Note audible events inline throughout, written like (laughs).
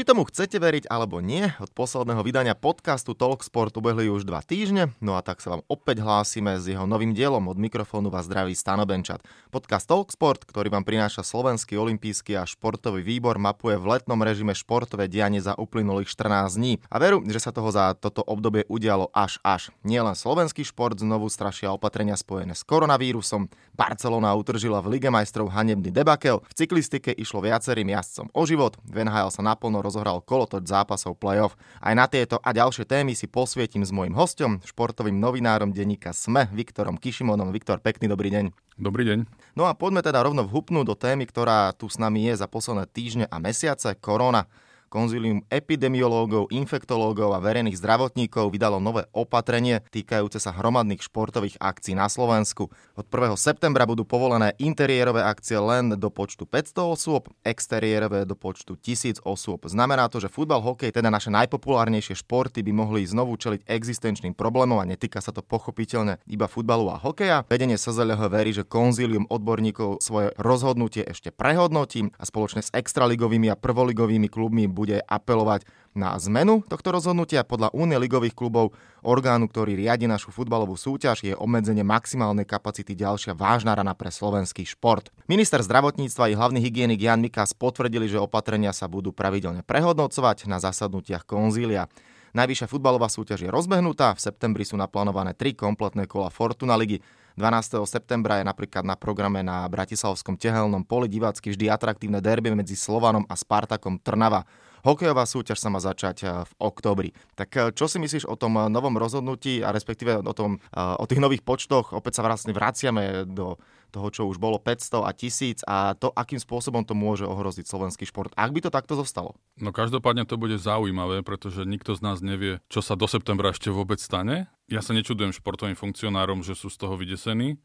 Či tomu chcete veriť alebo nie, od posledného vydania podcastu Talksport ubehli už dva týždne, no a tak sa vám opäť hlásime s jeho novým dielom. Od mikrofónu vás zdraví Stano Benčat. Podcast Talksport, ktorý vám prináša Slovenský olimpijský a športový výbor, mapuje v letnom režime športové dianie za uplynulých 14 dní. A veru, že sa toho za toto obdobie udialo až až. Nielen slovenský šport znovu strašia opatrenia spojené s koronavírusom, Barcelona utržila v Lige majstrov hanebný debakel, v cyklistike išlo viacerým jazdcom o život, v NHL sa naplno rozohral kolotoč zápasov play-off. Aj na tieto a ďalšie témy si posvietim s mojim hostom, športovým novinárom denníka SME, Viktorom Kišimonom. Viktor, pekný dobrý deň. Dobrý deň. No a poďme teda rovno vhupnúť do témy, ktorá tu s nami je za posledné týždne a mesiace, korona. Konzílium epidemiológov, infektológov a verejných zdravotníkov vydalo nové opatrenie týkajúce sa hromadných športových akcií na Slovensku. Od 1. septembra budú povolené interiérové akcie len do počtu 500 osôb, exteriérové do počtu 1000 osôb. Znamená to, že futbal, hokej, teda naše najpopulárnejšie športy by mohli znovu čeliť existenčným problémom a netýka sa to pochopiteľne iba futbalu a hokeja. Vedenie SZLH verí, že konzílium odborníkov svoje rozhodnutie ešte prehodnotí a spoločne s extraligovými a prvoligovými klubmi bude apelovať na zmenu tohto rozhodnutia. Podľa Únie ligových klubov, orgánu, ktorý riadi našu futbalovú súťaž, je obmedzenie maximálnej kapacity ďalšia vážna rana pre slovenský šport. Minister zdravotníctva i hlavný hygienik Jan Mikas potvrdili, že opatrenia sa budú pravidelne prehodnocovať na zasadnutiach konzília. Najvyššia futbalová súťaž je rozbehnutá, v septembri sú naplánované tri kompletné kola Fortuna ligy. 12. septembra je napríklad na programe na Bratislavskom tehelnom poli divácky vždy atraktívne derby medzi Slovanom a Spartakom Trnava. Hokejová súťaž sa má začať eh, v oktobri. Tak eh, čo si myslíš o tom eh, novom rozhodnutí a respektíve o, tom, o tých nových počtoch? Opäť sa vlastne vraciame do toho, čo už bolo 500 a 1000 a to, akým spôsobom to môže ohroziť slovenský šport, ak by to takto zostalo. No každopádne to bude zaujímavé, pretože nikto z nás nevie, čo sa do septembra ešte vôbec stane. Ja sa nečudujem športovým funkcionárom, že sú z toho vydesení.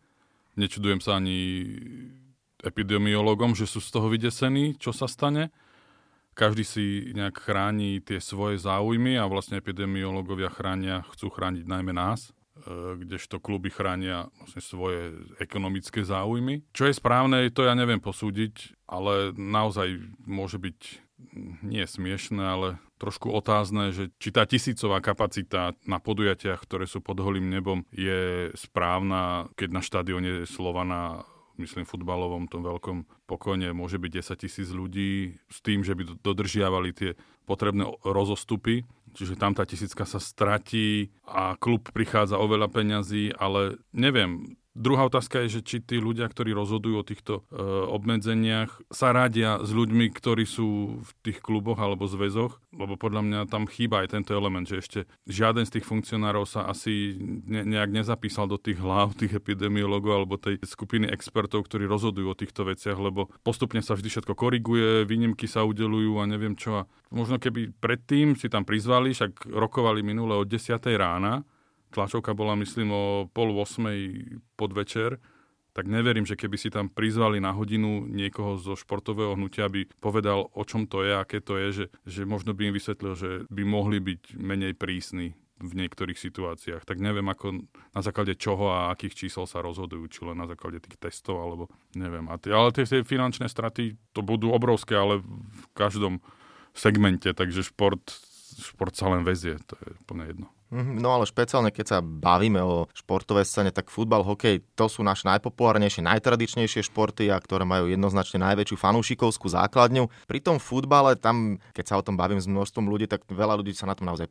Nečudujem sa ani epidemiologom, že sú z toho vydesení, čo sa stane každý si nejak chráni tie svoje záujmy a vlastne epidemiológovia chránia, chcú chrániť najmä nás, e, kdežto kluby chránia vlastne svoje ekonomické záujmy. Čo je správne, to ja neviem posúdiť, ale naozaj môže byť nie smiešné, ale trošku otázne, že či tá tisícová kapacita na podujatiach, ktoré sú pod holým nebom, je správna, keď na štadióne Slovana myslím, futbalovom, tom veľkom pokojne môže byť 10 tisíc ľudí s tým, že by dodržiavali tie potrebné rozostupy. Čiže tam tá tisícka sa stratí a klub prichádza o veľa peňazí, ale neviem, Druhá otázka je, že či tí ľudia, ktorí rozhodujú o týchto e, obmedzeniach, sa radia s ľuďmi, ktorí sú v tých kluboch alebo zväzoch, lebo podľa mňa tam chýba aj tento element, že ešte žiaden z tých funkcionárov sa asi ne, nejak nezapísal do tých hlav tých epidemiologov alebo tej skupiny expertov, ktorí rozhodujú o týchto veciach, lebo postupne sa vždy všetko koriguje, výnimky sa udelujú a neviem čo. A možno keby predtým si tam prizvali, však rokovali minule od 10. rána, tlačovka bola myslím o pol 8 podvečer, tak neverím, že keby si tam prizvali na hodinu niekoho zo športového hnutia, aby povedal, o čom to je, aké to je, že, že možno by im vysvetlil, že by mohli byť menej prísni v niektorých situáciách. Tak neviem, ako na základe čoho a akých čísel sa rozhodujú, či len na základe tých testov, alebo neviem. Ale tie, tie finančné straty to budú obrovské, ale v každom segmente, takže šport, šport sa len vezie, to je úplne jedno. Mhm, no ale špeciálne, keď sa bavíme o športovej scéne, tak futbal, hokej, to sú naše najpopulárnejšie, najtradičnejšie športy a ktoré majú jednoznačne najväčšiu fanúšikovskú základňu. Pri tom futbale, tam, keď sa o tom bavím s množstvom ľudí, tak veľa ľudí sa na tom naozaj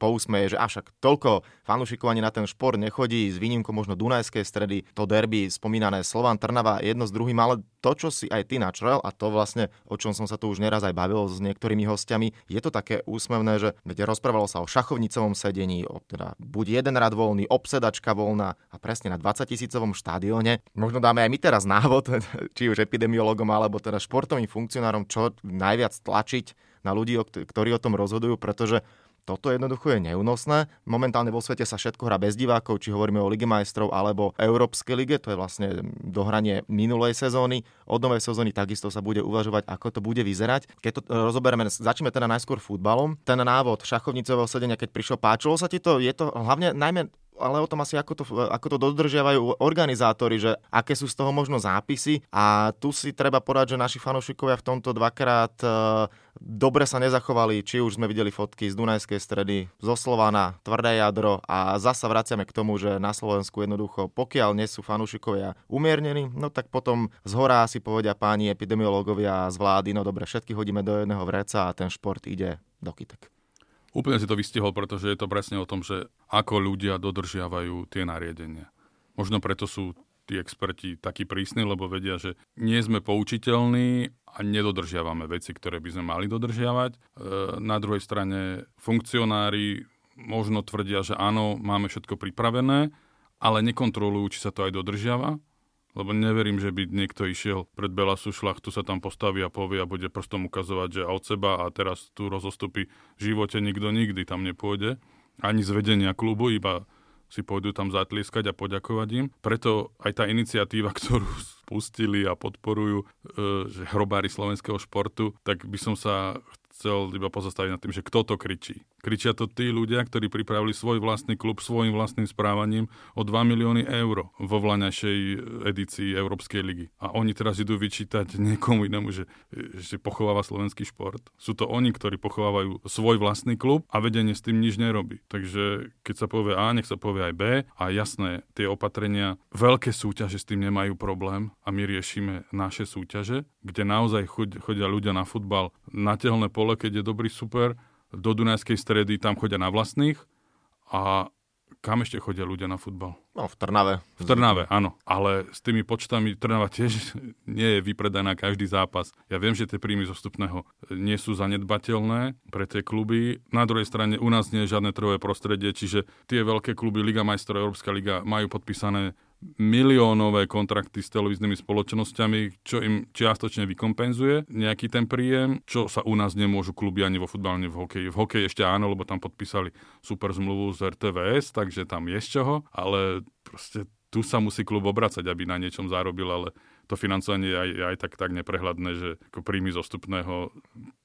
pousmeje, že avšak toľko fanúšikov ani na ten šport nechodí, s výnimkou možno Dunajskej stredy, to derby spomínané Slovan Trnava jedno s druhým, ale to, čo si aj ty načrel, a to vlastne, o čom som sa tu už neraz aj bavil s niektorými hostiami, je to také úsmevné, že veď rozprávalo sa o šachovnicovom sedení, teda buď jeden rad voľný, obsedačka voľná a presne na 20 tisícovom štadióne. Možno dáme aj my teraz návod, (laughs) či už epidemiologom alebo teda športovým funkcionárom, čo najviac tlačiť na ľudí, ktorí o tom rozhodujú, pretože toto jednoducho je neúnosné. Momentálne vo svete sa všetko hrá bez divákov, či hovoríme o Lige majstrov alebo Európskej lige, to je vlastne dohranie minulej sezóny. Od novej sezóny takisto sa bude uvažovať, ako to bude vyzerať. Keď to rozoberieme, začneme teda najskôr futbalom. Ten návod šachovnicového sedenia, keď prišiel, páčilo sa ti to? Je to hlavne najmä ale o tom asi, ako to, ako to dodržiavajú organizátori, že aké sú z toho možno zápisy. A tu si treba povedať, že naši fanúšikovia v tomto dvakrát e, dobre sa nezachovali, či už sme videli fotky z Dunajskej stredy, zo Slovana, tvrdé jadro a zasa vraciame k tomu, že na Slovensku jednoducho, pokiaľ nie sú fanúšikovia umiernení, no tak potom z hora si povedia páni epidemiológovia z vlády, no dobre, všetky hodíme do jedného vreca a ten šport ide do kytek. Úplne si to vystihol, pretože je to presne o tom, že ako ľudia dodržiavajú tie nariadenia. Možno preto sú tí experti takí prísni, lebo vedia, že nie sme poučiteľní a nedodržiavame veci, ktoré by sme mali dodržiavať. E, na druhej strane funkcionári možno tvrdia, že áno, máme všetko pripravené, ale nekontrolujú, či sa to aj dodržiava lebo neverím, že by niekto išiel pred Belasu šlachtu, sa tam postaví a povie a bude prstom ukazovať, že od seba a teraz tu rozostupí v živote nikto nikdy tam nepôjde. Ani z vedenia klubu, iba si pôjdu tam zatlieskať a poďakovať im. Preto aj tá iniciatíva, (laughs) ktorú spustili a podporujú, e, že hrobári slovenského športu, tak by som sa chcel iba pozastaviť nad tým, že kto to kričí. Kričia to tí ľudia, ktorí pripravili svoj vlastný klub svojim vlastným správaním o 2 milióny eur vo vlaňajšej edícii Európskej ligy. A oni teraz idú vyčítať niekomu inému, že, že pochováva slovenský šport. Sú to oni, ktorí pochovávajú svoj vlastný klub a vedenie s tým nič nerobí. Takže keď sa povie A, nech sa povie aj B a jasné, tie opatrenia, veľké súťaže s tým nemajú problém a my riešime naše súťaže, kde naozaj chodia ľudia na futbal na telné pole, keď je dobrý super, do Dunajskej stredy tam chodia na vlastných a kam ešte chodia ľudia na futbal? No, v Trnave. V Trnave, áno. Ale s tými počtami Trnava tiež (laughs) nie je vypredaná každý zápas. Ja viem, že tie príjmy zostupného nie sú zanedbateľné pre tie kluby. Na druhej strane u nás nie je žiadne trhové prostredie, čiže tie veľké kluby Liga majstrov, Európska liga majú podpísané miliónové kontrakty s televíznymi spoločnosťami, čo im čiastočne vykompenzuje nejaký ten príjem, čo sa u nás nemôžu kluby ani vo futbale, ani v hokeji. V hokeji ešte áno, lebo tam podpísali super zmluvu z RTVS, takže tam je z čoho, ale proste tu sa musí klub obracať, aby na niečom zarobil, ale to financovanie je aj, aj tak, tak neprehľadné, že ako príjmy zostupného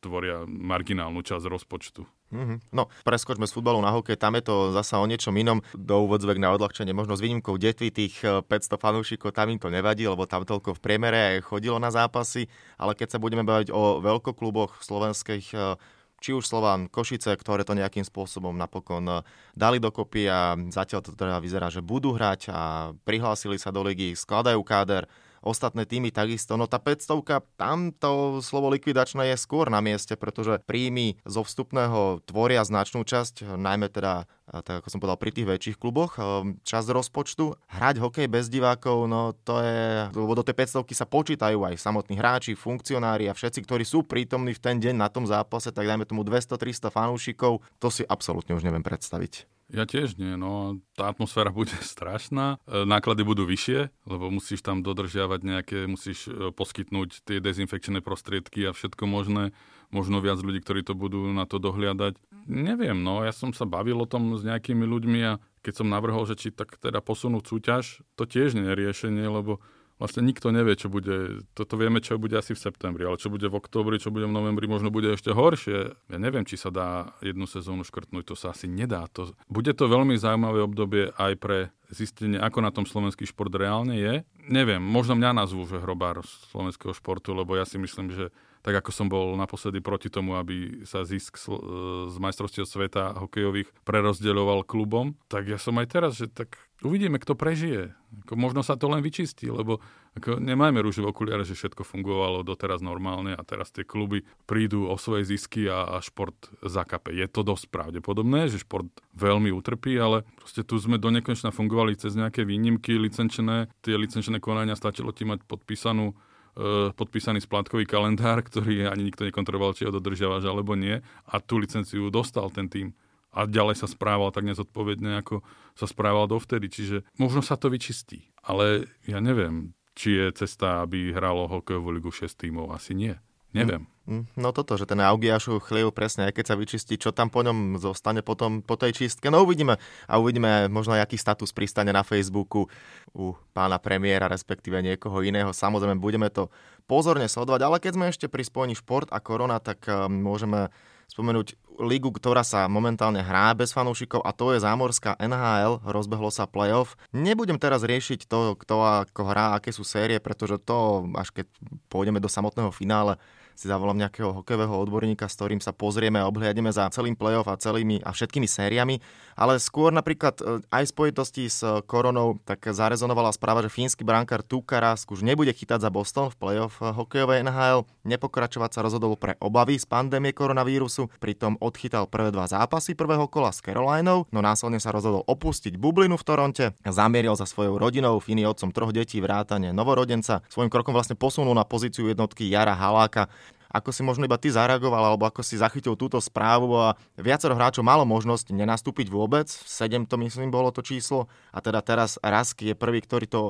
tvoria marginálnu časť rozpočtu. Mm-hmm. No, preskočme z futbalu na hokej, tam je to zasa o niečom inom. Do úvodzvek na odľahčenie, možno s výnimkou detvy tých 500 eh, fanúšikov, tam im to nevadí, lebo tam toľko v priemere chodilo na zápasy, ale keď sa budeme baviť o veľkokluboch slovenských eh, či už Slován Košice, ktoré to nejakým spôsobom napokon eh, dali dokopy a zatiaľ to teda vyzerá, že budú hrať a prihlásili sa do ligy, skladajú káder, ostatné týmy takisto. No tá 500, tam to slovo likvidačné je skôr na mieste, pretože príjmy zo vstupného tvoria značnú časť, najmä teda tak ako som povedal, pri tých väčších kluboch, časť rozpočtu. Hrať hokej bez divákov, no to je, lebo do tej 500 sa počítajú aj samotní hráči, funkcionári a všetci, ktorí sú prítomní v ten deň na tom zápase, tak dajme tomu 200-300 fanúšikov, to si absolútne už neviem predstaviť. Ja tiež nie, no. Tá atmosféra bude (laughs) strašná, e, náklady budú vyššie, lebo musíš tam dodržiavať nejaké, musíš e, poskytnúť tie dezinfekčné prostriedky a všetko možné, možno viac ľudí, ktorí to budú na to dohliadať. Neviem, no. Ja som sa bavil o tom s nejakými ľuďmi a keď som navrhol, že či tak teda posunúť súťaž, to tiež nie je riešenie, lebo vlastne nikto nevie, čo bude, toto vieme, čo bude asi v septembri, ale čo bude v októbri, čo bude v novembri, možno bude ešte horšie. Ja neviem, či sa dá jednu sezónu škrtnúť, to sa asi nedá. To, bude to veľmi zaujímavé obdobie aj pre zistenie, ako na tom slovenský šport reálne je. Neviem, možno mňa nazvú, že hrobár slovenského športu, lebo ja si myslím, že tak ako som bol naposledy proti tomu, aby sa zisk z majstrovstiev sveta hokejových prerozdeľoval klubom, tak ja som aj teraz, že tak uvidíme, kto prežije. Ako možno sa to len vyčistí, lebo ako nemajme rúžové okuliare, že všetko fungovalo doteraz normálne a teraz tie kluby prídu o svoje zisky a, a šport zakape. Je to dosť pravdepodobné, že šport veľmi utrpí, ale proste tu sme do nekonečna fungovali cez nejaké výnimky licenčné. Tie licenčné konania stačilo ti mať podpísanú E, podpísaný splátkový kalendár, ktorý ani nikto nekontroloval, či ho dodržiavaš alebo nie. A tú licenciu dostal ten tým. A ďalej sa správal tak nezodpovedne, ako sa správal dovtedy. Čiže možno sa to vyčistí. Ale ja neviem, či je cesta, aby hralo hokejovú ligu 6 tímov. Asi nie. Neviem. Mm, no toto, že ten Augiašu chliev presne, aj keď sa vyčistí, čo tam po ňom zostane potom po tej čistke. No uvidíme. A uvidíme možno, aký status pristane na Facebooku u pána premiéra, respektíve niekoho iného. Samozrejme, budeme to pozorne sledovať, ale keď sme ešte pri spojení šport a korona, tak eh, môžeme spomenúť ligu, ktorá sa momentálne hrá bez fanúšikov a to je zámorská NHL, rozbehlo sa playoff. Nebudem teraz riešiť to, kto ako hrá, aké sú série, pretože to, až keď pôjdeme do samotného finále, si zavolám nejakého hokejového odborníka, s ktorým sa pozrieme a obhliademe za celým playoff a celými a všetkými sériami. Ale skôr napríklad e, aj v spojitosti s koronou tak zarezonovala správa, že fínsky brankár Tukarask už nebude chytať za Boston v playoff hokejovej NHL. Nepokračovať sa rozhodol pre obavy z pandémie koronavírusu, pritom odchytal prvé dva zápasy prvého kola s Carolinou, no následne sa rozhodol opustiť bublinu v Toronte, zamieril za svojou rodinou, Fíny otcom troch detí, vrátane novorodenca. Svojim krokom vlastne posunul na pozíciu jednotky Jara Haláka. Ako si možno iba ty zareagoval, alebo ako si zachytil túto správu a viacero hráčov malo možnosť nenastúpiť vôbec, 7 to myslím bolo to číslo. A teda teraz Rasky je prvý, ktorý to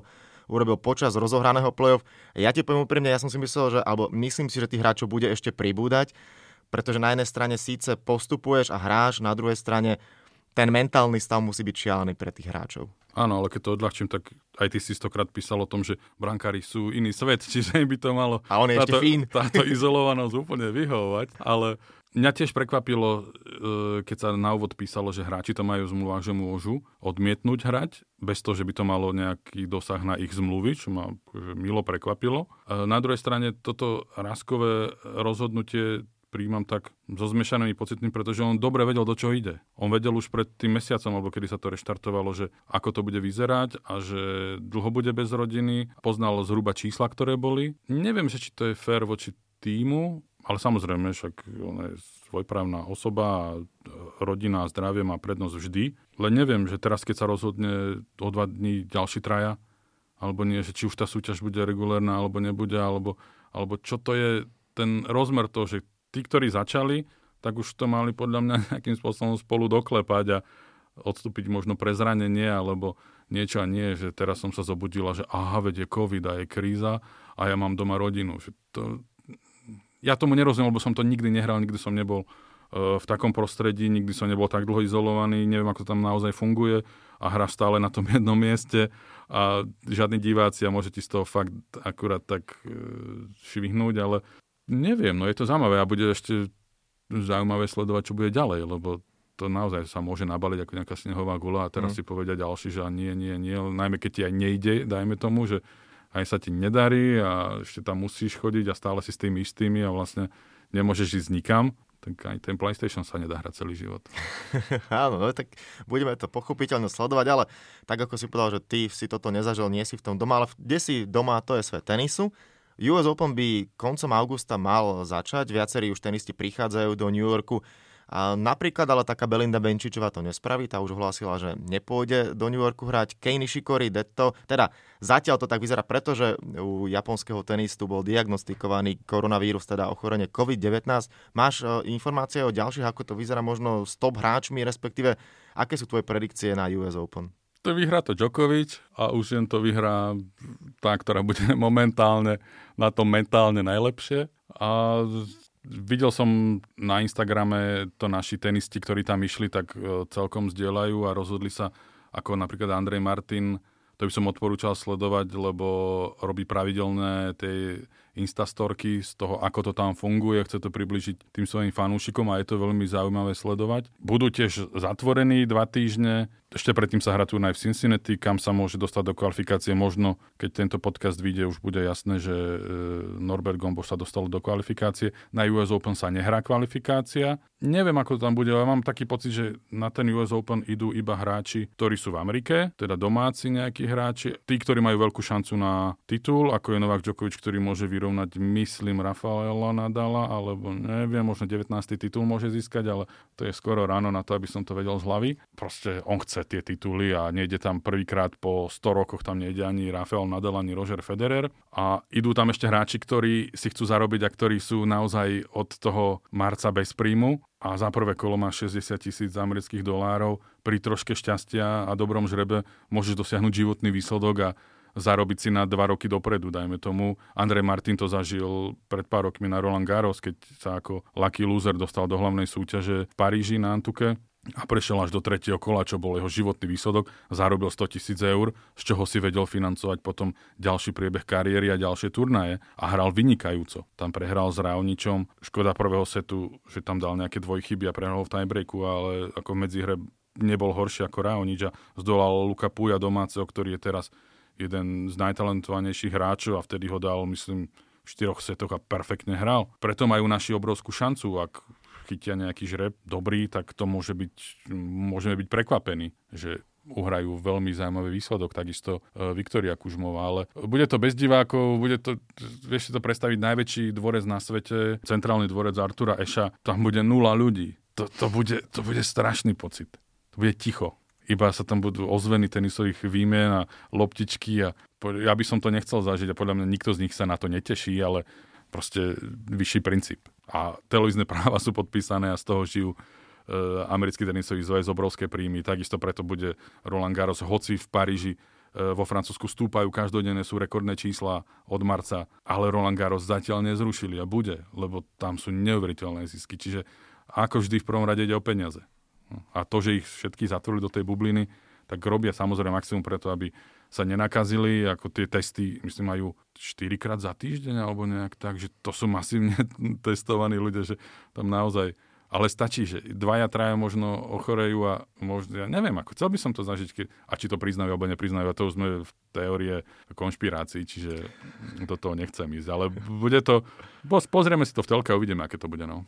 urobil počas rozohraného play-off. Ja ti poviem úprimne, ja som si myslel, že, alebo myslím si, že tých hráčov bude ešte pribúdať, pretože na jednej strane síce postupuješ a hráš, na druhej strane ten mentálny stav musí byť šialený pre tých hráčov. Áno, ale keď to odľahčím, tak aj ty si stokrát písal o tom, že brankári sú iný svet, (laughs) čiže by to malo a on je táto, ešte fín. táto (laughs) izolovanosť úplne vyhovovať. Ale mňa tiež prekvapilo, e, keď sa na úvod písalo, že hráči to majú v zmluvách, že môžu odmietnúť hrať, bez toho, že by to malo nejaký dosah na ich zmluvy, čo ma milo prekvapilo. E, na druhej strane toto raskové rozhodnutie príjmam tak so zmiešanými pocitmi, pretože on dobre vedel, do čoho ide. On vedel už pred tým mesiacom, alebo kedy sa to reštartovalo, že ako to bude vyzerať a že dlho bude bez rodiny. Poznal zhruba čísla, ktoré boli. Neviem, že či to je fér voči týmu, ale samozrejme, však on je svojprávna osoba a rodina a zdravie má prednosť vždy. Len neviem, že teraz, keď sa rozhodne o dva dní ďalší traja, alebo nie, že či už tá súťaž bude regulárna, alebo nebude, alebo, alebo čo to je ten rozmer toho, že tí, ktorí začali, tak už to mali podľa mňa (laughs) nejakým spôsobom spolu doklepať a odstúpiť možno pre zranenie alebo niečo a nie, že teraz som sa zobudila, že aha, veď je COVID a je kríza a ja mám doma rodinu. Že to... Ja tomu nerozumiem, lebo som to nikdy nehral, nikdy som nebol uh, v takom prostredí, nikdy som nebol tak dlho izolovaný, neviem, ako to tam naozaj funguje a hra stále na tom (laughs) jednom mieste a žiadni diváci a môže ti z toho fakt akurát tak uh, švihnúť, ale Neviem, no je to zaujímavé a bude ešte zaujímavé sledovať, čo bude ďalej, lebo to naozaj sa môže nabaliť ako nejaká snehová gula a teraz mm. si povedia ďalší, že nie, nie, nie, najmä keď ti aj nejde, dajme tomu, že aj sa ti nedarí a ešte tam musíš chodiť a stále si s tými istými a vlastne nemôžeš ísť nikam, tak aj ten PlayStation sa nedá hrať celý život. (laughs) Áno, no, tak budeme to pochopiteľne sledovať, ale tak ako si povedal, že ty si toto nezažil, nie si v tom doma, ale kde si doma, to je svet tenisu. US Open by koncom augusta mal začať, viacerí už tenisti prichádzajú do New Yorku. A napríklad ale taká Belinda Benčičová to nespraví, tá už hlásila, že nepôjde do New Yorku hrať. Kei Nishikori, Detto, teda zatiaľ to tak vyzerá, pretože u japonského tenistu bol diagnostikovaný koronavírus, teda ochorenie COVID-19. Máš e, informácie o ďalších, ako to vyzerá možno s top hráčmi, respektíve aké sú tvoje predikcie na US Open? To vyhrá to Djokovic a už jen to vyhrá tá, ktorá bude (laughs) momentálne na tom mentálne najlepšie. A videl som na Instagrame to naši tenisti, ktorí tam išli, tak e, celkom zdieľajú a rozhodli sa, ako napríklad Andrej Martin, to by som odporúčal sledovať, lebo robí pravidelné tie instastorky z toho, ako to tam funguje, chce to približiť tým svojim fanúšikom a je to veľmi zaujímavé sledovať. Budú tiež zatvorení dva týždne, ešte predtým sa hrá turnaj v Cincinnati, kam sa môže dostať do kvalifikácie. Možno, keď tento podcast vyjde, už bude jasné, že e, Norbert Gomboš sa dostal do kvalifikácie. Na US Open sa nehrá kvalifikácia. Neviem, ako to tam bude, ale mám taký pocit, že na ten US Open idú iba hráči, ktorí sú v Amerike, teda domáci nejakí hráči. Tí, ktorí majú veľkú šancu na titul, ako je Novak Djokovic, ktorý môže vyrovnať, myslím, Rafaela Nadala, alebo neviem, možno 19. titul môže získať, ale to je skoro ráno na to, aby som to vedel z hlavy. Proste on chce tie tituly a nejde tam prvýkrát po 100 rokoch, tam nejde ani Rafael Nadal, ani Roger Federer. A idú tam ešte hráči, ktorí si chcú zarobiť a ktorí sú naozaj od toho marca bez príjmu a za prvé kolo má 60 tisíc amerických dolárov. Pri troške šťastia a dobrom žrebe môžeš dosiahnuť životný výsledok a zarobiť si na dva roky dopredu, dajme tomu. Andrej Martin to zažil pred pár rokmi na Roland Garros, keď sa ako lucky loser dostal do hlavnej súťaže v Paríži na Antuke a prešiel až do tretieho kola, čo bol jeho životný výsledok, zarobil 100 tisíc eur, z čoho si vedel financovať potom ďalší priebeh kariéry a ďalšie turnaje a hral vynikajúco. Tam prehral s Rávničom, škoda prvého setu, že tam dal nejaké dvojchyby a prehral v tiebreaku, ale ako v medzihre nebol horší ako Rávnič a zdolal Luka Puja domáceho, ktorý je teraz jeden z najtalentovanejších hráčov a vtedy ho dal, myslím, v štyroch setoch a perfektne hral. Preto majú naši obrovskú šancu, ak chytia nejaký žreb dobrý, tak to môže byť, môžeme byť prekvapení, že uhrajú veľmi zaujímavý výsledok, takisto e, Viktoria Kužmová, ale bude to bez divákov, bude to, vieš si to predstaviť, najväčší dvorec na svete, centrálny dvorec Artura Eša, tam bude nula ľudí. To, to, bude, to bude strašný pocit. To bude ticho. Iba sa tam budú ozveny tenisových výmien a loptičky a ja by som to nechcel zažiť a podľa mňa nikto z nich sa na to neteší, ale proste vyšší princíp a televízne (laughs) práva sú podpísané a z toho žijú e, americký tenisový zväz, obrovské príjmy. Takisto preto bude Roland Garros, hoci v Paríži e, vo Francúzsku stúpajú, každodenné sú rekordné čísla od marca, ale Roland Garros zatiaľ nezrušili a bude, lebo tam sú neuveriteľné zisky. Čiže ako vždy v prvom rade ide o peniaze. A to, že ich všetky zatvorili do tej bubliny, tak robia samozrejme maximum preto, aby sa nenakazili, ako tie testy, myslím, majú 4 krát za týždeň alebo nejak tak, že to sú masívne (laughs) testovaní ľudia, že tam naozaj ale stačí, že dvaja, traja možno ochorejú a možno, ja neviem, ako chcel by som to zažiť, keď, a či to priznajú alebo nepriznajú, a to už sme v teórie konšpirácií, čiže do toho nechcem ísť, ale bude to, pozrieme si to v telke a uvidíme, aké to bude, no.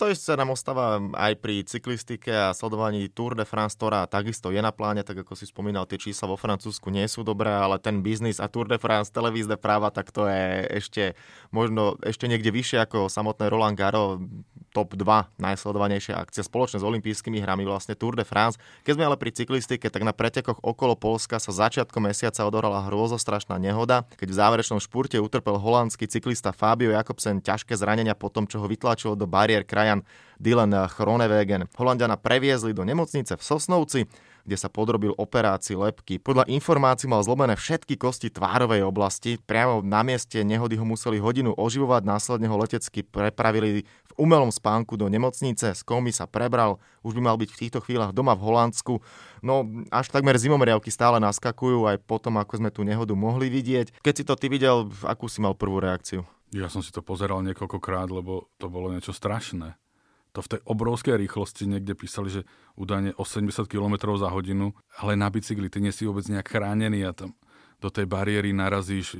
To isté nám ostáva aj pri cyklistike a sledovaní Tour de France, ktorá takisto je na pláne, tak ako si spomínal, tie čísla vo Francúzsku nie sú dobré, ale ten biznis a Tour de France, televízne práva, tak to je ešte možno ešte niekde vyššie ako samotné Roland Garros, top 2 najsledovanejšia akcia spoločne s olympijskými hrami, vlastne Tour de France. Keď sme ale pri cyklistike, tak na pretekoch okolo Polska sa začiatkom mesiaca odohrala hrôzostrašná nehoda, keď v záverečnom špurte utrpel holandský cyklista Fabio Jakobsen ťažké zranenia po tom, čo ho vytlačilo do bariér kraj Brian Dylan Chronewegen. Holandiana previezli do nemocnice v Sosnovci, kde sa podrobil operácii lepky. Podľa informácií mal zlomené všetky kosti tvárovej oblasti. Priamo na mieste nehody ho museli hodinu oživovať, následne ho letecky prepravili v umelom spánku do nemocnice. Z komy sa prebral, už by mal byť v týchto chvíľach doma v Holandsku. No až takmer zimomriavky stále naskakujú, aj potom, ako sme tú nehodu mohli vidieť. Keď si to ty videl, akú si mal prvú reakciu? Ja som si to pozeral niekoľkokrát, lebo to bolo niečo strašné. To v tej obrovskej rýchlosti niekde písali, že údajne 80 km za hodinu, ale na bicykli ty nie si vôbec nejak chránený a tam do tej bariéry narazíš.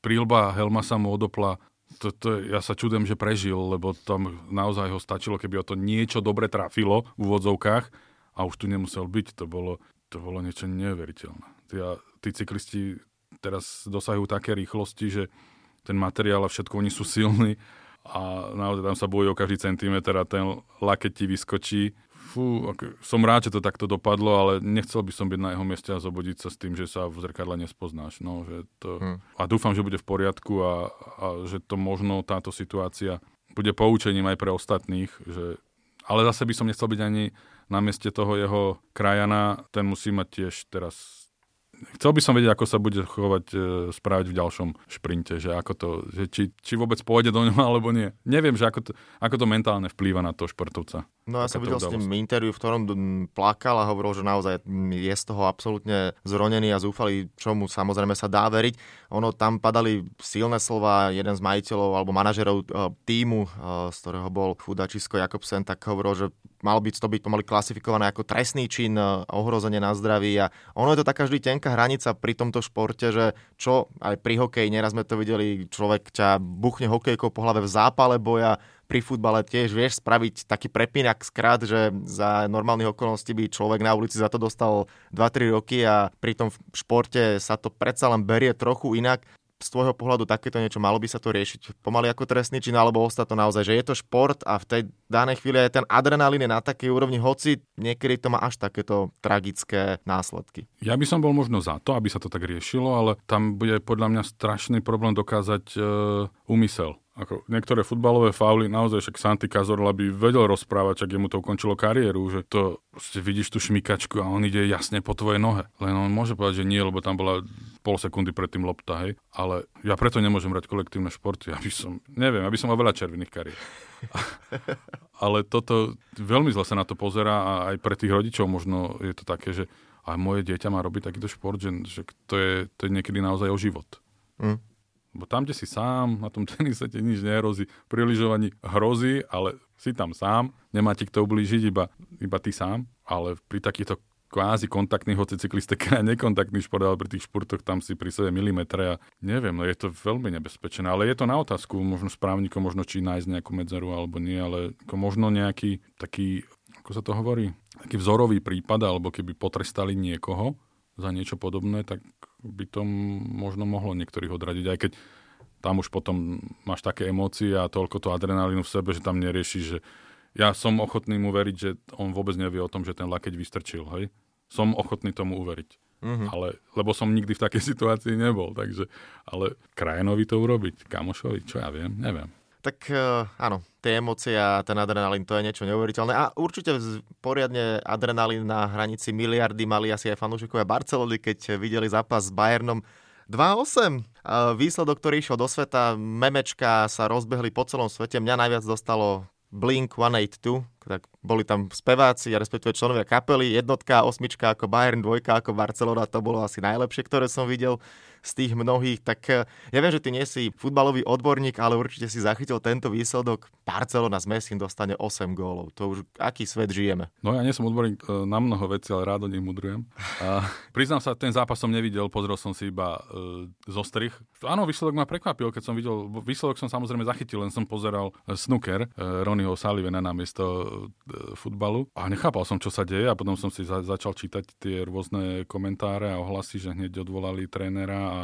Prílba helma sa mu odopla. To, to, ja sa čudem, že prežil, lebo tam naozaj ho stačilo, keby o to niečo dobre trafilo v úvodzovkách a už tu nemusel byť. To bolo, to bolo niečo neuveriteľné. Tí, tí cyklisti teraz dosahujú také rýchlosti, že ten materiál a všetko, oni sú silní a naozaj tam sa bojí o každý centimetr a ten laket ti vyskočí. Fú, ako, som rád, že to takto dopadlo, ale nechcel by som byť na jeho mieste a zobodiť sa s tým, že sa v zrkadle nespoznáš. No, že to... hmm. A dúfam, že bude v poriadku a, a že to možno táto situácia bude poučením aj pre ostatných, že ale zase by som nechcel byť ani na mieste toho jeho krajana, ten musí mať tiež teraz chcel by som vedieť, ako sa bude chovať, e, správať v ďalšom šprinte, že ako to, že či, či vôbec pôjde do ňoho alebo nie. Neviem, že ako to, ako to mentálne vplýva na toho športovca. No ja som videl s ním interviu, v ktorom plakal a hovoril, že naozaj je z toho absolútne zronený a zúfalý, čomu samozrejme sa dá veriť. Ono tam padali silné slova, jeden z majiteľov alebo manažerov e, týmu, e, z ktorého bol Fudačisko Jakobsen, tak hovoril, že mal byť to byť pomaly klasifikované ako trestný čin, ohrozenie na zdraví a ono je to taká vždy tenká hranica pri tomto športe, že čo aj pri hokeji, neraz sme to videli, človek ťa buchne hokejkou po hlave v zápale boja, pri futbale tiež vieš spraviť taký prepínak skrát, že za normálnych okolností by človek na ulici za to dostal 2-3 roky a pri tom v športe sa to predsa len berie trochu inak z tvojho pohľadu takéto niečo malo by sa to riešiť pomaly ako trestný čin, alebo ostať to naozaj, že je to šport a v tej danej chvíli aj ten adrenalín je na takej úrovni, hoci niekedy to má až takéto tragické následky. Ja by som bol možno za to, aby sa to tak riešilo, ale tam bude podľa mňa strašný problém dokázať e, úmysel. Ako niektoré futbalové fauly, naozaj však Santi Cazorla by vedel rozprávať, ak jemu to ukončilo kariéru, že to ste vidíš tú šmikačku a on ide jasne po tvojej nohe. Len on môže povedať, že nie, lebo tam bola pol sekundy predtým lopta, hej. Ale ja preto nemôžem hrať kolektívne športy, (laughs) aby som, neviem, aby som mal veľa červených kariet. (laughs) ale toto, veľmi zle sa na to pozera a aj pre tých rodičov možno je to také, že aj moje dieťa má robiť takýto šport, že, že to, je, to je niekedy naozaj o život. Mm. Bo tam, kde si sám, na tom (laughs) tenise ti nič nehrozí. Pri lyžovaní hrozí, ale si tam sám, nemá ti kto ublížiť, iba, iba ty sám. Ale pri takýchto kvázi kontaktných, hoci cyklistika a nekontaktný šport, ale pri tých športoch tam si pri sebe milimetre a neviem, no je to veľmi nebezpečné. Ale je to na otázku, možno správnikom, možno či nájsť nejakú medzeru alebo nie, ale ako možno nejaký taký, ako sa to hovorí, taký vzorový prípad, alebo keby potrestali niekoho za niečo podobné, tak by to možno mohlo niektorých odradiť, aj keď tam už potom máš také emócie a toľko to adrenalínu v sebe, že tam neriešiš, že ja som ochotný mu veriť, že on vôbec nevie o tom, že ten lakeť vystrčil, hej? Som ochotný tomu uveriť. Mm-hmm. Ale, lebo som nikdy v takej (laughs) situácii nebol, takže, ale krajinovi to urobiť, kamošovi, čo ja viem, neviem. Tak uh, áno, tie emócie a ten adrenalín, to je niečo neuveriteľné. A určite poriadne adrenalín na hranici miliardy mali asi aj fanúšikovia Barcelony, keď videli zápas s Bayernom 2-8. Výsledok, ktorý išiel do sveta, memečka sa rozbehli po celom svete. Mňa najviac dostalo Blink 182, tak boli tam speváci, respektíve členovia kapely, jednotka, osmička ako Bayern, dvojka ako Barcelona, to bolo asi najlepšie, ktoré som videl z tých mnohých, tak eh, ja viem, že ty nie si futbalový odborník, ale určite si zachytil tento výsledok. Barcelona z Messi dostane 8 gólov. To už aký svet žijeme. No ja nie som odborník eh, na mnoho vecí, ale rád o nich mudrujem. A (laughs) priznám sa, ten zápas som nevidel, pozrel som si iba uh, zo strich. Áno, výsledok ma prekvapil, keď som videl, výsledok som samozrejme zachytil, len som pozeral snooker uh, Ronnieho Sullivana na miesto uh, futbalu. A nechápal som, čo sa deje a potom som si za, začal čítať tie rôzne komentáre a ohlasy, že hneď odvolali trénera a,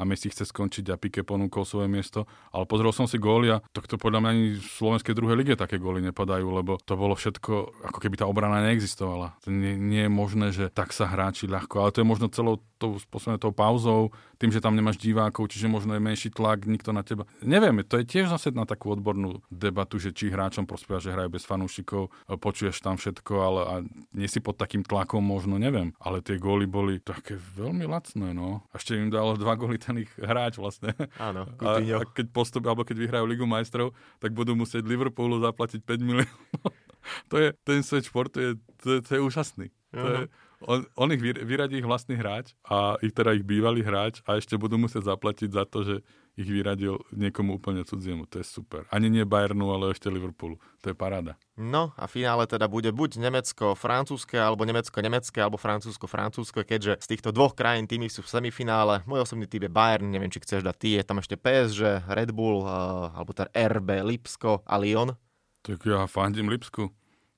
a Messi chce skončiť a Pique ponúkol svoje miesto. Ale pozrel som si góly a to, to podľa mňa ani v slovenskej druhej lige také góly nepadajú, lebo to bolo všetko, ako keby tá obrana neexistovala. To nie, nie je možné, že tak sa hráči ľahko, ale to je možno celou tou, spôsobne tou pauzou, tým, že tam nemáš divákov, čiže možno je menší tlak, nikto na teba. Neviem, to je tiež zase na takú odbornú debatu, že či hráčom prospieva, že hrajú bez fanúšikov, počuješ tam všetko, ale a nie si pod takým tlakom možno, neviem. Ale tie góly boli také veľmi lacné, no. A ešte im dal dva góly ich hráč vlastne. Áno, a, a, keď postup, alebo keď vyhrajú Ligu majstrov, tak budú musieť Liverpoolu zaplatiť 5 miliónov. (laughs) to je, ten svet športu je, to, je, to je úžasný. To je, on, on ich vyradí ich vlastný hráč a ich teda ich bývalý hráč a ešte budú musieť zaplatiť za to, že ich vyradil niekomu úplne cudziemu. To je super. Ani nie Bayernu, ale ešte Liverpoolu. To je paráda. No a finále teda bude buď Nemecko-francúzske, alebo Nemecko-nemecké, alebo Francúzsko-francúzske, keďže z týchto dvoch krajín týmy sú v semifinále. Môj osobný typ je Bayern, neviem, či chceš dať ty. Je tam ešte PSG, Red Bull, uh, alebo teda RB, Lipsko a Lyon. Tak ja fandím Lipsku.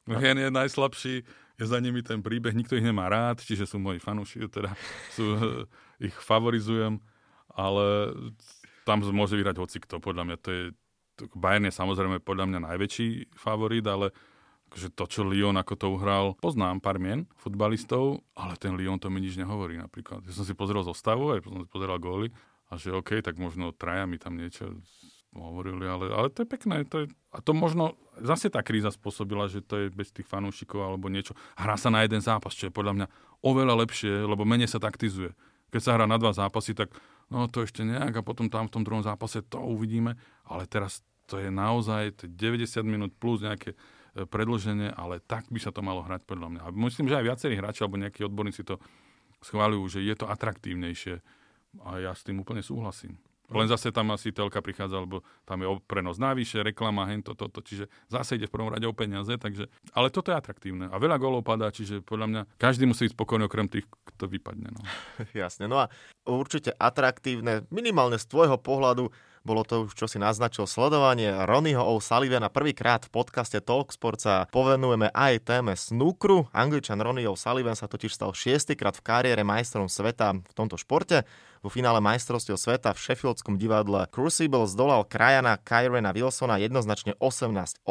Hen je najslabší je za nimi ten príbeh, nikto ich nemá rád, čiže sú moji fanúši, teda sú, ich favorizujem, ale tam môže vyhrať hocikto, podľa mňa to je, Bayern je samozrejme podľa mňa najväčší favorit, ale že to, čo Lyon ako to uhral, poznám pár mien futbalistov, ale ten Lyon to mi nič nehovorí napríklad. Ja som si pozrel zostavu, aj som si pozeral góly a že OK, tak možno traja mi tam niečo hovorili, ale, ale to je pekné. To je, a to možno zase tá kríza spôsobila, že to je bez tých fanúšikov alebo niečo. Hrá sa na jeden zápas, čo je podľa mňa oveľa lepšie, lebo menej sa taktizuje. Keď sa hrá na dva zápasy, tak no to ešte nejak a potom tam v tom druhom zápase to uvidíme. Ale teraz to je naozaj to je 90 minút plus nejaké e, predlženie, ale tak by sa to malo hrať podľa mňa. A myslím, že aj viacerí hráči alebo nejakí odborníci to schváľujú, že je to atraktívnejšie. A ja s tým úplne súhlasím. Len zase tam asi telka prichádza, lebo tam je prenos návyše, reklama, hento, toto, čiže zase ide v prvom rade o peniaze, takže, ale toto je atraktívne. A veľa golov padá, čiže podľa mňa každý musí byť spokojný okrem tých, kto vypadne. No. (laughs) Jasne, no a určite atraktívne, minimálne z tvojho pohľadu, bolo to už, čo si naznačil, sledovanie Ronnieho O'Sullivana. Prvýkrát v podcaste Talksport sa povenujeme aj téme snukru. Angličan Ronnie O'Sullivan sa totiž stal šiestýkrát v kariére majstrom sveta v tomto športe. Vo finále majstrovstiev sveta v Sheffieldskom divadle Crucible zdolal krajana Kyrena Wilsona jednoznačne 18-8.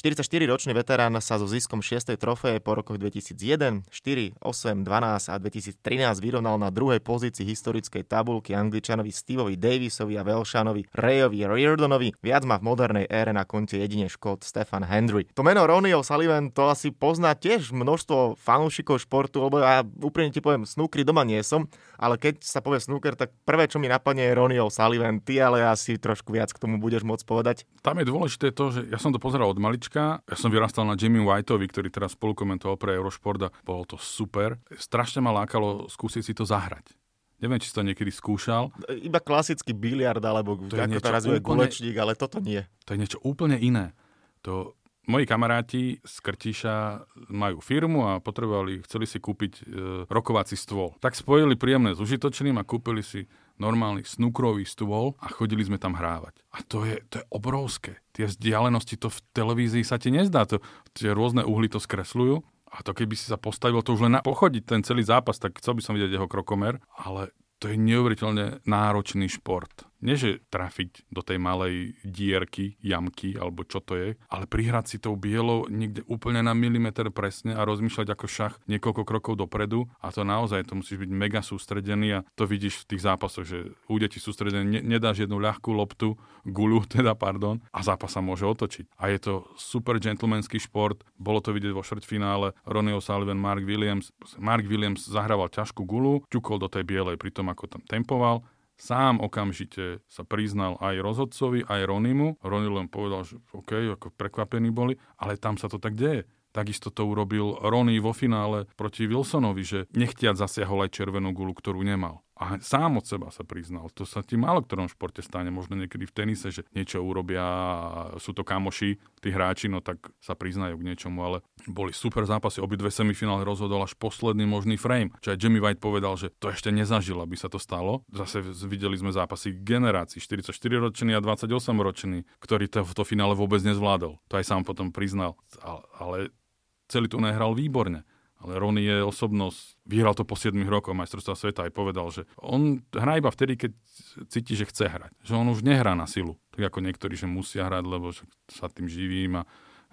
44-ročný veterán sa so ziskom 6. trofeje po rokoch 2001, 4, 8, 12 a 2013 vyrovnal na druhej pozícii historickej tabulky Angličanovi Steveovi Davisovi a Velshanovi Rayovi Reardonovi. Viac má v modernej ére na konte jedine škód Stefan Hendry. To meno Ronnie O'Sullivan to asi pozná tiež množstvo fanúšikov športu, lebo ja úprimne ti poviem, snúkry doma nie som, ale keď sa povie snooker, tak prvé, čo mi napadne je Ronnie O'Sullivan. Ty ale asi trošku viac k tomu budeš môcť povedať. Tam je dôležité to, že ja som to pozeral od malička. Ja som vyrastal na Jimmy Whiteovi, ktorý teraz spolukomentoval pre Eurošport a bolo to super. Strašne ma lákalo skúsiť si to zahrať. Neviem, či si to niekedy skúšal. Iba klasický biliard, alebo to ako teraz úplne... gulečník, ale toto nie. To je niečo úplne iné. To, moji kamaráti z Krtíša majú firmu a potrebovali, chceli si kúpiť e, rokovací stôl. Tak spojili príjemné s užitočným a kúpili si normálny snukrový stôl a chodili sme tam hrávať. A to je, to je obrovské. Tie vzdialenosti, to v televízii sa ti nezdá. To, tie rôzne uhly to skresľujú. A to keby si sa postavil, to už len na pochodiť ten celý zápas, tak chcel by som vidieť jeho krokomer, ale to je neuveriteľne náročný šport nie že trafiť do tej malej dierky, jamky, alebo čo to je, ale prihrať si tou bielou niekde úplne na milimeter presne a rozmýšľať ako šach niekoľko krokov dopredu a to naozaj, to musíš byť mega sústredený a to vidíš v tých zápasoch, že u detí sústredený, ne, nedáš jednu ľahkú loptu, gulu (laughs) teda, pardon, a zápas sa môže otočiť. A je to super gentlemanský šport, bolo to vidieť vo štvrťfinále, Ronnie O'Sullivan, Mark Williams. Mark Williams zahrával ťažkú gulu, ťukol do tej bielej pri tom, ako tam tempoval Sám okamžite sa priznal aj rozhodcovi, aj Ronimu. Roni len povedal, že OK, ako prekvapení boli, ale tam sa to tak deje. Takisto to urobil Ronny vo finále proti Wilsonovi, že nechtiac zasiahol aj červenú gulu, ktorú nemal a sám od seba sa priznal. To sa ti málo ktorom športe stane, možno niekedy v tenise, že niečo urobia, sú to kamoši, tí hráči, no tak sa priznajú k niečomu, ale boli super zápasy, obidve semifinále rozhodol až posledný možný frame. Čo aj Jimmy White povedal, že to ešte nezažil, aby sa to stalo. Zase videli sme zápasy generácií, 44-ročný a 28-ročný, ktorý to, to finále vôbec nezvládol. To aj sám potom priznal. Ale celý to nehral výborne. Ale Rony je osobnosť, vyhral to po 7 rokoch majstrovstva sveta aj povedal, že on hrá iba vtedy, keď cíti, že chce hrať. Že on už nehrá na silu. Tak ako niektorí, že musia hrať, lebo sa tým živím a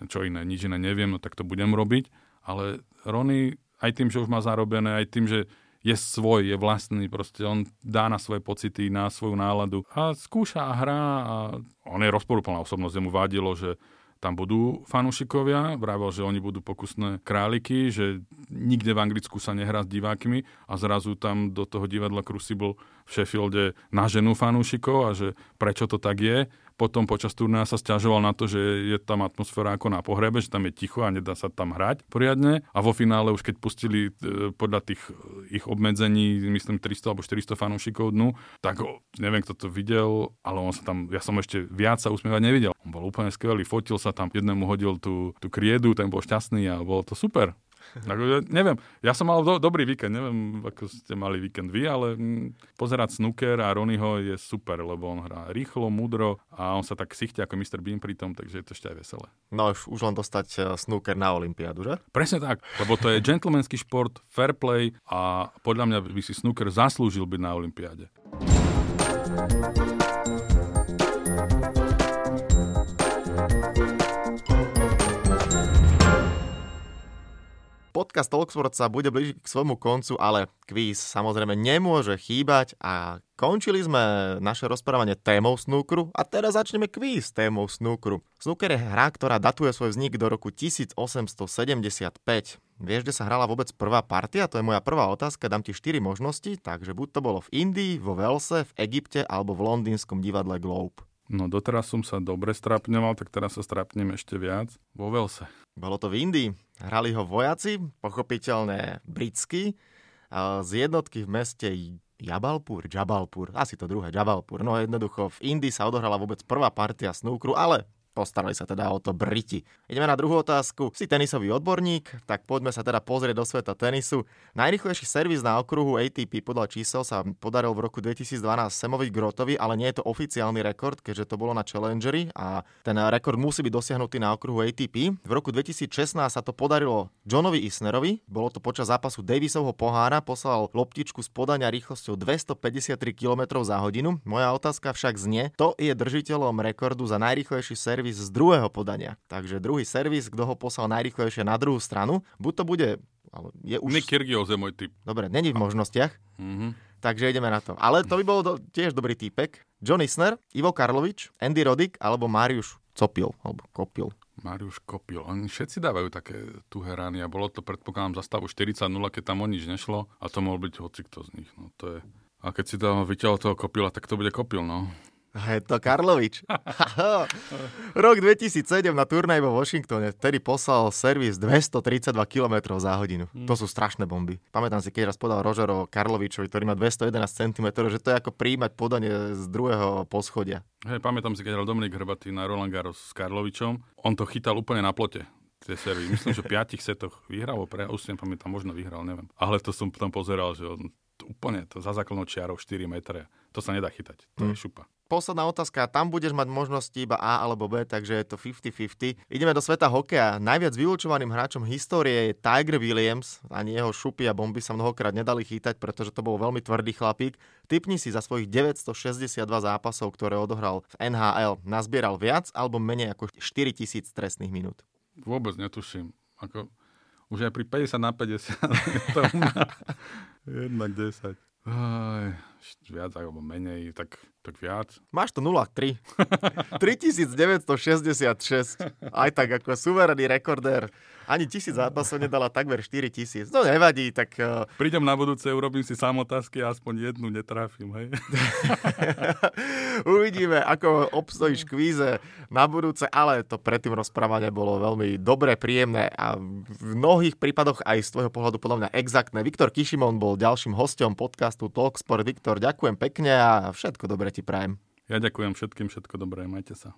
čo iné, nič iné neviem, no tak to budem robiť. Ale Rony aj tým, že už má zarobené, aj tým, že je svoj, je vlastný, proste on dá na svoje pocity, na svoju náladu a skúša a hrá a on je rozporúplná osobnosť, mu vadilo, že tam budú fanúšikovia, vravel, že oni budú pokusné králiky, že nikde v Anglicku sa nehrá s divákmi a zrazu tam do toho divadla Crucible v Sheffielde naženú fanúšikov a že prečo to tak je potom počas turnaja sa stiažoval na to, že je tam atmosféra ako na pohrebe, že tam je ticho a nedá sa tam hrať poriadne. A vo finále už keď pustili e, podľa tých ich obmedzení, myslím 300 alebo 400 fanúšikov dnu, tak neviem, kto to videl, ale on sa tam, ja som ešte viac sa usmievať nevidel. On bol úplne skvelý, fotil sa tam, jednému hodil tú, tú kriedu, ten bol šťastný a bolo to super. Ako, neviem, ja som mal do, dobrý víkend, neviem, ako ste mali víkend vy, ale m, pozerať snooker a Ronnieho je super, lebo on hrá rýchlo, mudro a on sa tak sichte ako Mr. Bean pri tom, takže je to ešte aj veselé. No už, už len dostať e, snooker na Olympiádu, že? Presne tak, lebo to je gentlemanský šport, fair play a podľa mňa by si snooker zaslúžil byť na Olympiáde. Podcast Talksport sa bude blížiť k svojmu koncu, ale kvíz samozrejme nemôže chýbať a končili sme naše rozprávanie témou snúkru a teraz začneme kvíz témou snúkru. Snooker je hra, ktorá datuje svoj vznik do roku 1875. Vieš, kde sa hrala vôbec prvá partia? To je moja prvá otázka, dám ti 4 možnosti, takže buď to bolo v Indii, vo Velse, v Egypte alebo v londýnskom divadle Globe. No doteraz som sa dobre strapňoval, tak teraz sa strapnem ešte viac. Vo Velse. Bolo to v Indii. Hrali ho vojaci, pochopiteľné britsky, z jednotky v meste Jabalpur, Jabalpur, asi to druhé, Jabalpur. No jednoducho, v Indii sa odohrala vôbec prvá partia snúkru, ale Postarali sa teda o to Briti. Ideme na druhú otázku. Si tenisový odborník, tak poďme sa teda pozrieť do sveta tenisu. Najrychlejší servis na okruhu ATP podľa čísel sa podaril v roku 2012 Semovi Grotovi, ale nie je to oficiálny rekord, keďže to bolo na Challengeri a ten rekord musí byť dosiahnutý na okruhu ATP. V roku 2016 sa to podarilo Johnovi Isnerovi, bolo to počas zápasu Davisovho pohára, poslal loptičku z podania rýchlosťou 253 km za hodinu. Moja otázka však znie, to je držiteľom rekordu za najrýchlejší servis servis z druhého podania. Takže druhý servis, kto ho poslal najrychlejšie na druhú stranu, buď to bude... Ale je už... Nick Kyrgios je môj typ. Dobre, není v možnostiach. Mm-hmm. Takže ideme na to. Ale to by bol do, tiež dobrý týpek. John Isner, Ivo Karlovič, Andy Roddick alebo Mariuš Copil, alebo Kopil. Mariuš Kopil. Oni všetci dávajú také tuhé rány a bolo to, predpokladám, za stavu 40-0, keď tam o nič nešlo a to mohol byť hocikto z nich. No, to je A keď si tam vyťahol toho kopila, tak to bude kopil, no. To Karlovič. (laughs) Rok 2007 na turnaj vo Washingtone, vtedy poslal servis 232 km za hodinu. Mm. To sú strašné bomby. Pamätám si, keď raz podal Rožero Karlovičovi, ktorý má 211 cm, že to je ako príjmať podanie z druhého poschodia. Hej, pamätám si, keď hral Dominik Hrbatý na Roland Garros s Karlovičom, on to chytal úplne na plote tie servy. Myslím, že v piatich setoch vyhral, pre, už si nepamätám, možno vyhral, neviem. Ale to som potom pozeral, že on úplne to za základnou čiarou 4 metre. To sa nedá chytať, to mm. je šupa posledná otázka. Tam budeš mať možnosti iba A alebo B, takže je to 50-50. Ideme do sveta hokeja. Najviac vylúčovaným hráčom histórie je Tiger Williams. Ani jeho šupy a bomby sa mnohokrát nedali chytať, pretože to bol veľmi tvrdý chlapík. Typni si za svojich 962 zápasov, ktoré odohral v NHL. Nazbieral viac alebo menej ako 4000 trestných minút? Vôbec netuším. Ako, už aj pri 50 na 50 to (laughs) (laughs) jednak 10. Viac alebo menej, tak, tak viac. Máš to 0,3. 3966. (laughs) Aj tak ako suverený rekordér ani tisíc zápasov nedala takmer 4 tisíc. No nevadí, tak... Uh... Prídem na budúce, urobím si sám otázky a aspoň jednu netrafím, hej? (laughs) Uvidíme, ako obstojíš kvíze na budúce, ale to predtým rozprávanie bolo veľmi dobré, príjemné a v mnohých prípadoch aj z tvojho pohľadu podľa mňa exaktné. Viktor Kišimon bol ďalším hostom podcastu Talksport. Viktor, ďakujem pekne a všetko dobré ti prajem. Ja ďakujem všetkým, všetko dobré, majte sa.